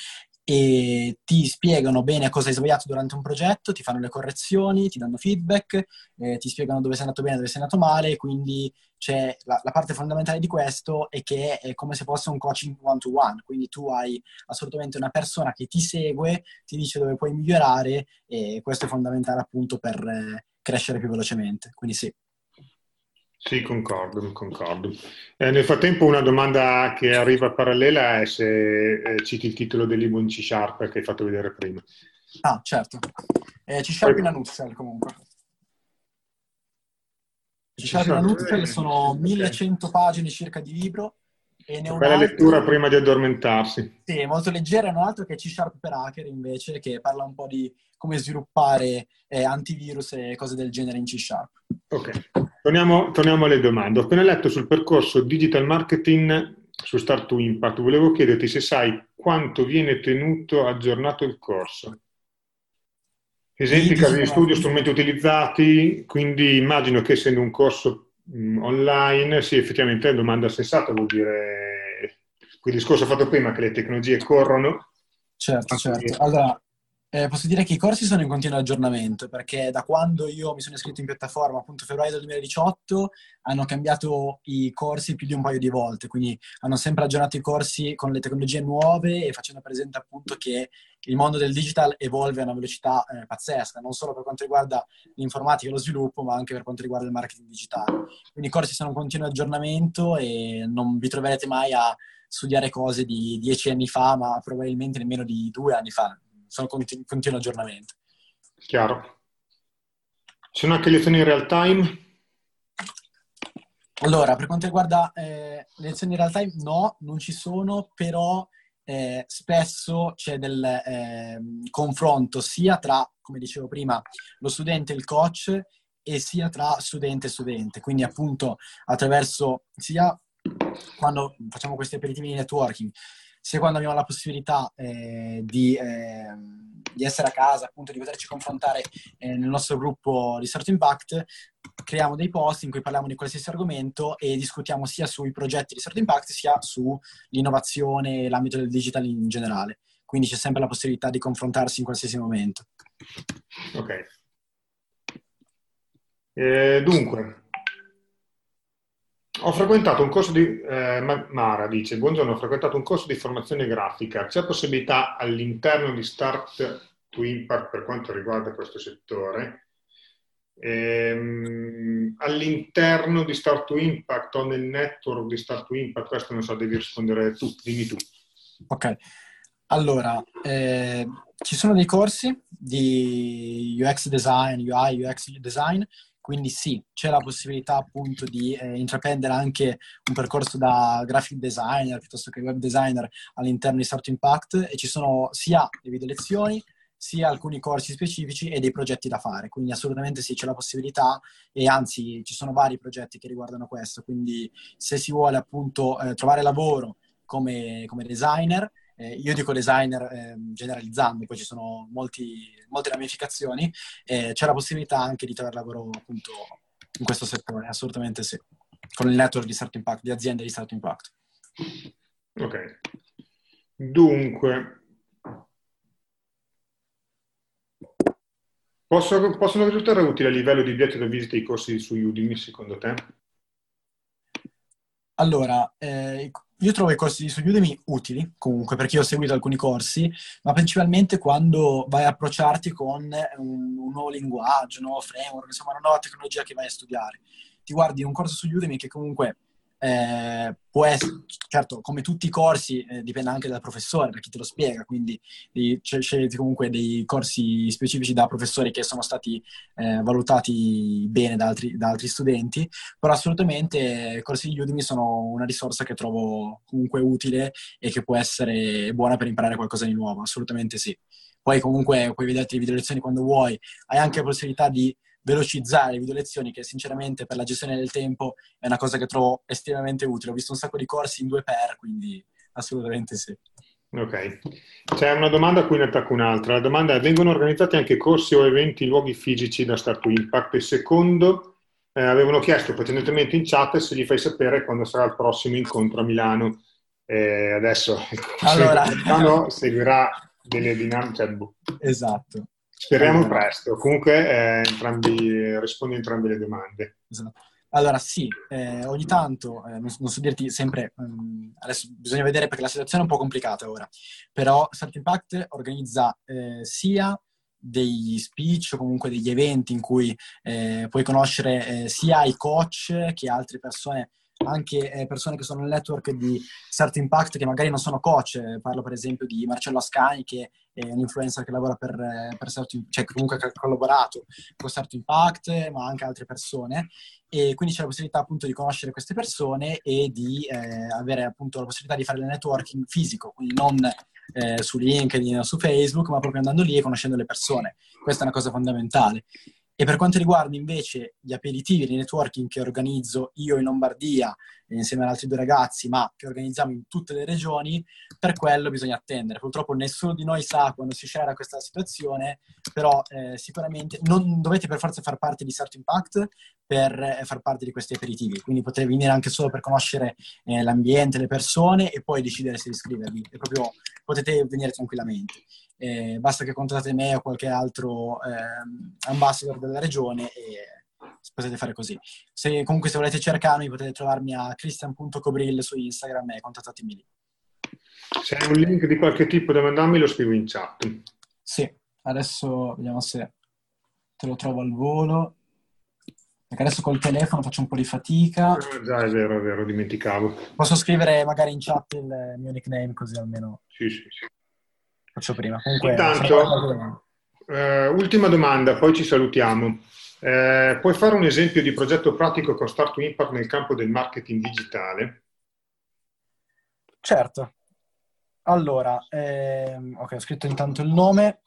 S2: e ti spiegano bene cosa hai sbagliato durante un progetto, ti fanno le correzioni, ti danno feedback, eh, ti spiegano dove sei andato bene, dove sei andato male, quindi c'è la, la, parte fondamentale di questo è che è come se fosse un coaching one to one, quindi tu hai assolutamente una persona che ti segue, ti dice dove puoi migliorare e questo è fondamentale appunto per eh, crescere più velocemente, quindi sì.
S1: Sì, concordo, concordo. Eh, nel frattempo una domanda che arriva parallela è se eh, citi il titolo del libro in C Sharp che hai fatto vedere prima.
S2: Ah, certo. Eh, C Sharp in a nutshell comunque. C Sharp in a nutshell sono 1100 pagine circa di libro
S1: e ne Bella lettura prima di addormentarsi.
S2: Sì, molto leggera, e un altro che è C Sharp per hacker invece, che parla un po' di come sviluppare eh, antivirus e cose del genere in C Sharp.
S1: Ok, torniamo, torniamo, alle domande. Ho appena letto sul percorso digital marketing su Start to Impact. Volevo chiederti se sai quanto viene tenuto aggiornato il corso. Esempi, casi di studio, strumenti utilizzati, quindi immagino che essendo un corso Mm, online, sì, effettivamente è una domanda sensata, vuol dire quel discorso fatto prima che le tecnologie corrono.
S2: Certo, certo. Allora, eh, posso dire che i corsi sono in continuo aggiornamento perché da quando io mi sono iscritto in piattaforma, appunto febbraio del 2018, hanno cambiato i corsi più di un paio di volte, quindi hanno sempre aggiornato i corsi con le tecnologie nuove e facendo presente appunto che il mondo del digital evolve a una velocità eh, pazzesca, non solo per quanto riguarda l'informatica e lo sviluppo, ma anche per quanto riguarda il marketing digitale. Quindi i corsi sono in continuo aggiornamento e non vi troverete mai a studiare cose di dieci anni fa, ma probabilmente nemmeno di due anni fa sono in continuo aggiornamento.
S1: Chiaro. Ci sono anche lezioni in real time?
S2: Allora, per quanto riguarda eh, le lezioni in real time, no, non ci sono, però eh, spesso c'è del eh, confronto sia tra, come dicevo prima, lo studente e il coach e sia tra studente e studente. Quindi appunto attraverso sia quando facciamo questi aperitivi di networking, sia quando abbiamo la possibilità eh, di, eh, di, essere a casa, appunto di poterci confrontare eh, nel nostro gruppo di Start Impact, creiamo dei post in cui parliamo di qualsiasi argomento e discutiamo sia sui progetti di Start Impact sia sull'innovazione e l'ambito del digital in generale. Quindi c'è sempre la possibilità di confrontarsi in qualsiasi momento.
S1: Ok. Eh, dunque, ho frequentato un corso di... Eh, Mara dice, buongiorno, ho frequentato un corso di formazione grafica. C'è possibilità all'interno di Start to Impact per quanto riguarda questo settore? Ehm, all'interno di Start to Impact o nel network di Start to Impact? Questo non so, devi rispondere tu, dimmi tu.
S2: Ok, allora, eh, ci sono dei corsi di UX design, UI, UX design quindi sì, c'è la possibilità appunto di eh, intraprendere anche un percorso da graphic designer piuttosto che web designer all'interno di Start Impact e ci sono sia le video lezioni sia alcuni corsi specifici e dei progetti da fare. Quindi assolutamente sì, c'è la possibilità e anzi ci sono vari progetti che riguardano questo. Quindi se si vuole appunto eh, trovare lavoro come, come designer, eh, io dico designer eh, generalizzando, poi ci sono molti, molte ramificazioni, eh, c'è la possibilità anche di trovare lavoro appunto in questo settore, assolutamente sì, con il network di Start Impact, di aziende di Start Impact.
S1: Ok. Dunque, possono, possono risultare utili a livello di biglietto da visita i corsi su Udemy, secondo te?
S2: Allora, eh, io trovo i corsi su Udemy utili, comunque, perché io ho seguito alcuni corsi, ma principalmente quando vai a approcciarti con un, un nuovo linguaggio, un nuovo framework, insomma, una nuova tecnologia che vai a studiare. Ti guardi un corso su Udemy che comunque eh, può essere, certo, come tutti i corsi, eh, dipende anche dal professore, da chi te lo spiega, quindi c'è comunque dei corsi specifici da professori che sono stati eh, valutati bene da altri, da altri, studenti, però assolutamente i corsi di Udemy sono una risorsa che trovo comunque utile e che può essere buona per imparare qualcosa di nuovo, assolutamente sì. Poi comunque puoi vederti le video lezioni quando vuoi, hai anche la possibilità di velocizzare le video lezioni, che sinceramente per la gestione del tempo è una cosa che trovo estremamente utile. Ho visto un sacco di corsi in due per, quindi assolutamente sì.
S1: Ok, c'è una domanda a cui ne attacco un'altra. La domanda è, vengono organizzati anche corsi o eventi in luoghi fisici da Start to Impact? E secondo, eh, avevano chiesto precedentemente in chat se gli fai sapere quando sarà il prossimo incontro a Milano. Eh, adesso
S2: allora...
S1: Milano seguirà delle dinamiche. Cioè, boh.
S2: Esatto.
S1: Speriamo allora, presto. Comunque eh, entrambi, rispondi a entrambe le domande.
S2: Esatto. Allora sì, eh, ogni tanto, eh, non, non, so dirti sempre, um, adesso bisogna vedere perché la situazione è un po' complicata ora, però Start Impact organizza eh, sia degli speech o comunque degli eventi in cui eh, puoi conoscere eh, sia i coach che altre persone anche eh, persone che sono nel network di Start Impact che magari non sono coach, eh, parlo per esempio di Marcello Ascani che è un influencer che lavora per, eh, per Start, cioè che comunque ha collaborato con Start Impact, ma anche altre persone e quindi c'è la possibilità appunto di conoscere queste persone e di eh, avere appunto la possibilità di fare il networking fisico, quindi non eh, su LinkedIn o su Facebook, ma proprio andando lì e conoscendo le persone. Questa è una cosa fondamentale. E per quanto riguarda invece gli aperitivi, i networking che organizzo io in Lombardia insieme ad altri due ragazzi, ma che organizziamo in tutte le regioni, per quello bisogna attendere. Purtroppo nessuno di noi sa quando si scera questa situazione, però eh, sicuramente non dovete per forza far parte di Start Impact per eh, far parte di questi aperitivi, quindi potete venire anche solo per conoscere eh, l'ambiente, le persone e poi decidere se iscrivervi. E proprio potete venire tranquillamente eh, basta che contattate me o qualche altro eh, ambassador della regione e potete fare così. Se comunque se volete cercarmi potete trovarmi a christian.cobrill su Instagram e contattatemi lì.
S1: Se hai un link di qualche tipo da mandarmi lo scrivo in chat.
S2: Sì, adesso vediamo se te lo trovo al volo. Perché adesso col telefono faccio un po' di fatica.
S1: Ah, già, è vero, è vero, dimenticavo.
S2: Posso scrivere magari in chat il mio nickname così almeno.
S1: Sì, sì, sì
S2: faccio prima. Comunque,
S1: Intanto, eh, ultima domanda, poi ci salutiamo. Eh, puoi fare un esempio di progetto pratico con Start to Impact nel campo del marketing digitale?
S2: Certo. Allora, ehm, ok, ho scritto intanto il nome.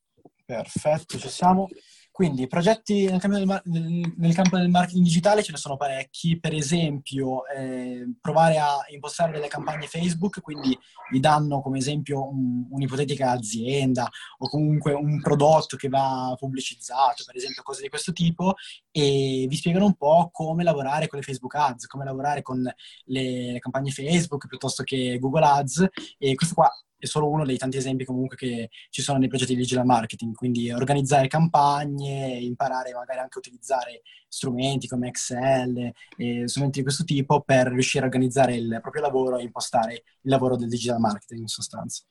S2: Perfetto, ci siamo. Quindi progetti nel campo, del, nel campo, del, marketing digitale ce ne sono parecchi, per esempio eh, provare a impostare delle campagne Facebook, quindi vi danno come esempio un, un'ipotetica azienda o comunque un prodotto che va pubblicizzato, per esempio cose di questo tipo, e vi spiegano un po' come lavorare con le Facebook Ads, come lavorare con le, le campagne Facebook piuttosto che Google Ads e questo qua è solo uno dei tanti esempi comunque che ci sono nei progetti di digital marketing, quindi organizzare campagne, imparare magari anche a utilizzare strumenti come Excel e strumenti di questo tipo per riuscire a organizzare il proprio lavoro e impostare il lavoro del digital marketing in sostanza.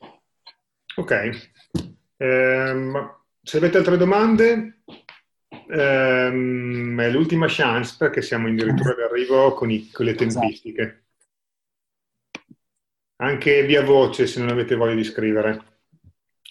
S1: Ok, ehm, se avete altre domande ehm, è l'ultima chance perché siamo addirittura d'arrivo con, i, con le esatto. tempistiche. Esatto anche via voce se non avete voglia di scrivere.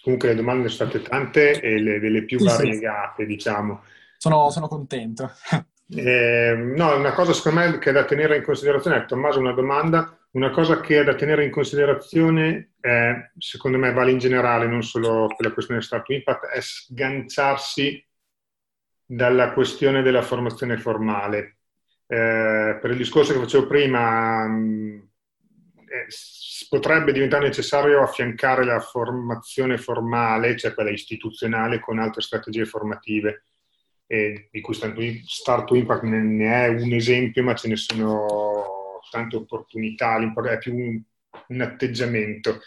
S1: Comunque le domande sono state tante e le, delle più sì, variegate, sì. diciamo.
S2: Sono, sono contento.
S1: Eh, no, una cosa secondo me che è da tenere in considerazione, Tommaso, una domanda, una cosa che è da tenere in considerazione, è, secondo me vale in generale, non solo per la questione del Startup Impact, è sganciarsi dalla questione della formazione formale. Eh, per il discorso che facevo prima, mh, potrebbe diventare necessario affiancare la formazione formale, cioè quella istituzionale, con altre strategie formative, e di cui Start to Impact ne è un esempio, ma ce ne sono tante opportunità, è più un, un atteggiamento.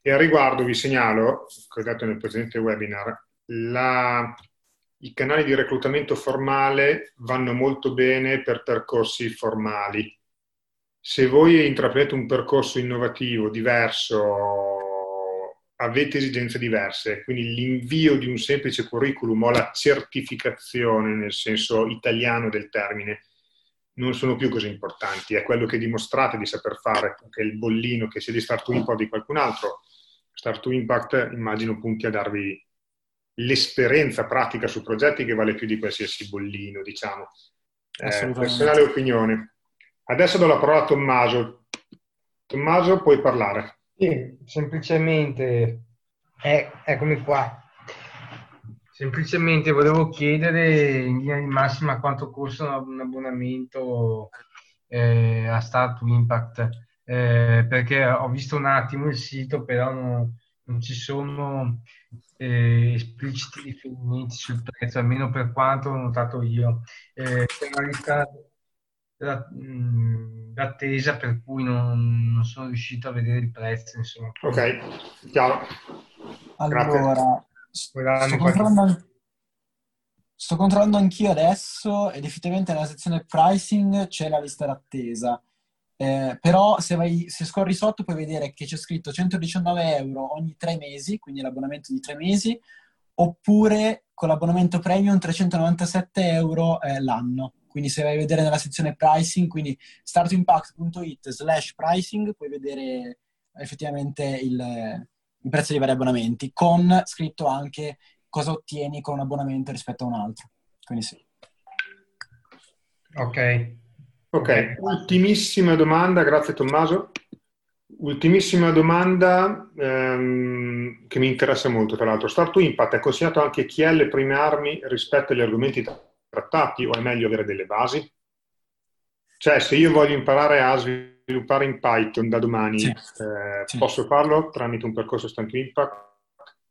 S1: E a riguardo vi segnalo, come ho detto nel precedente webinar, la, i canali di reclutamento formale vanno molto bene per percorsi formali. Se voi intraprendete un percorso innovativo, diverso, avete esigenze diverse, quindi l'invio di un semplice curriculum o la certificazione nel senso italiano del termine non sono più così importanti, è quello che dimostrate di saper fare, che è il bollino che sia di Start to Impact o di qualcun altro. Start to Impact immagino punti a darvi l'esperienza pratica su progetti che vale più di qualsiasi bollino, diciamo. Eh, personale opinione. Adesso do la parola a Tommaso. Tommaso, puoi parlare.
S3: Sì, semplicemente, eh, eccomi qua. Semplicemente volevo chiedere in linea di massima quanto costa un abbonamento eh, a Start to Impact, eh, perché ho visto un attimo il sito, però non, non ci sono eh, espliciti riferimenti sul prezzo, almeno per quanto ho notato io. Eh, c'è una lista d'attesa per cui non, non, sono riuscito a vedere il prezzo. Insomma.
S1: Ok, chiaro.
S2: Allora, sto controllando, sto controllando anch'io adesso ed effettivamente nella sezione pricing c'è la lista d'attesa. Eh, però se, vai, se scorri sotto puoi vedere che c'è scritto 119 euro ogni tre mesi, quindi l'abbonamento di tre mesi, oppure con l'abbonamento premium 397 euro eh, l'anno. Quindi se vai a vedere nella sezione pricing, quindi startimpact.it slash pricing, puoi vedere effettivamente il, il prezzo dei vari abbonamenti, con scritto anche cosa ottieni con un abbonamento rispetto a un altro. Quindi sì.
S3: Ok.
S1: Ok, ultimissima domanda, grazie Tommaso. Ultimissima domanda ehm, che mi interessa molto, tra l'altro. Start to Impact è consigliato anche chi ha le prime armi rispetto agli argomenti trattati o è meglio avere delle basi? Cioè, se io voglio imparare a sviluppare in Python da domani, sì. Eh, sì. posso farlo tramite un percorso Stand Impact?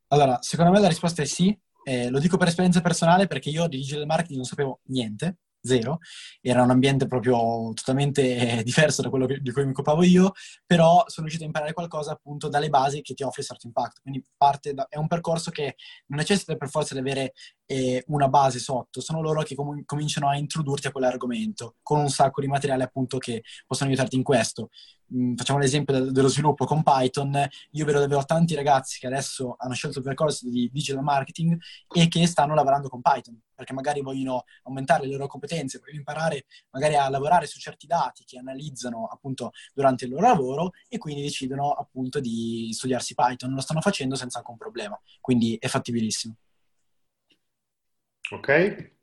S2: Allora, secondo me la risposta è sì. Eh, lo dico per esperienza personale perché io di digital marketing non sapevo niente zero, era un ambiente proprio totalmente eh, diverso da quello che, di cui mi occupavo io, però sono riuscito a imparare qualcosa appunto dalle basi che ti offre Start Impact, quindi da, è un percorso che non necessita per forza di avere eh, una base sotto, sono loro che com- cominciano a introdurti a quell'argomento con un sacco di materiali appunto che possono aiutarti in questo. Mm, facciamo l'esempio de- dello sviluppo con Python, io vedo davvero tanti ragazzi che adesso hanno scelto il percorso di digital marketing e che stanno lavorando con Python, perché magari vogliono aumentare le loro competenze, vogliono imparare magari a lavorare su certi dati che analizzano appunto durante il loro lavoro e quindi decidono appunto di studiarsi Python, lo stanno facendo senza alcun problema, quindi è fattibilissimo.
S1: Ok.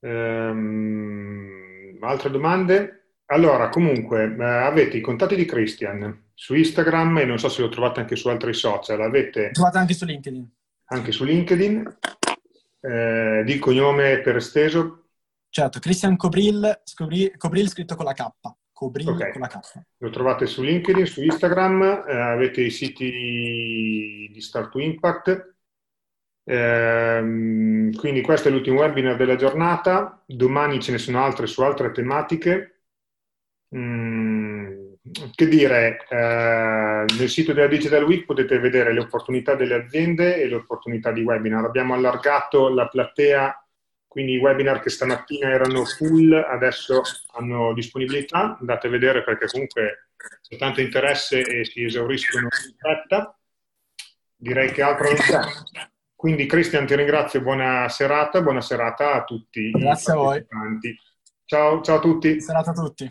S1: Um, altre domande? Allora, comunque, eh, avete i contatti di Christian su Instagram e non so se lo trovate anche su altri social. Avete...
S2: Trovate anche su LinkedIn.
S1: Anche su LinkedIn. Eh, di cognome per esteso?
S2: Certo, Christian Cobril, Cobril scritto con la K. Cobril okay. con la K.
S1: Lo trovate su LinkedIn, su Instagram, eh, avete i siti di Start to Impact Ehm, quindi questo è l'ultimo webinar della giornata, domani ce ne sono altre su altre tematiche. Mm, che dire, eh, nel sito della Digital Week potete vedere le opportunità delle aziende e le opportunità di webinar. Abbiamo allargato la platea, quindi i webinar che stamattina erano full adesso hanno disponibilità, andate a vedere perché comunque c'è tanto interesse e si esauriscono in fretta. Direi che altro non c'è. Quindi Cristian ti ringrazio, buona serata, buona serata a tutti
S2: Grazie
S1: i
S2: a voi.
S1: Ciao, ciao a tutti.
S2: Buona serata a tutti.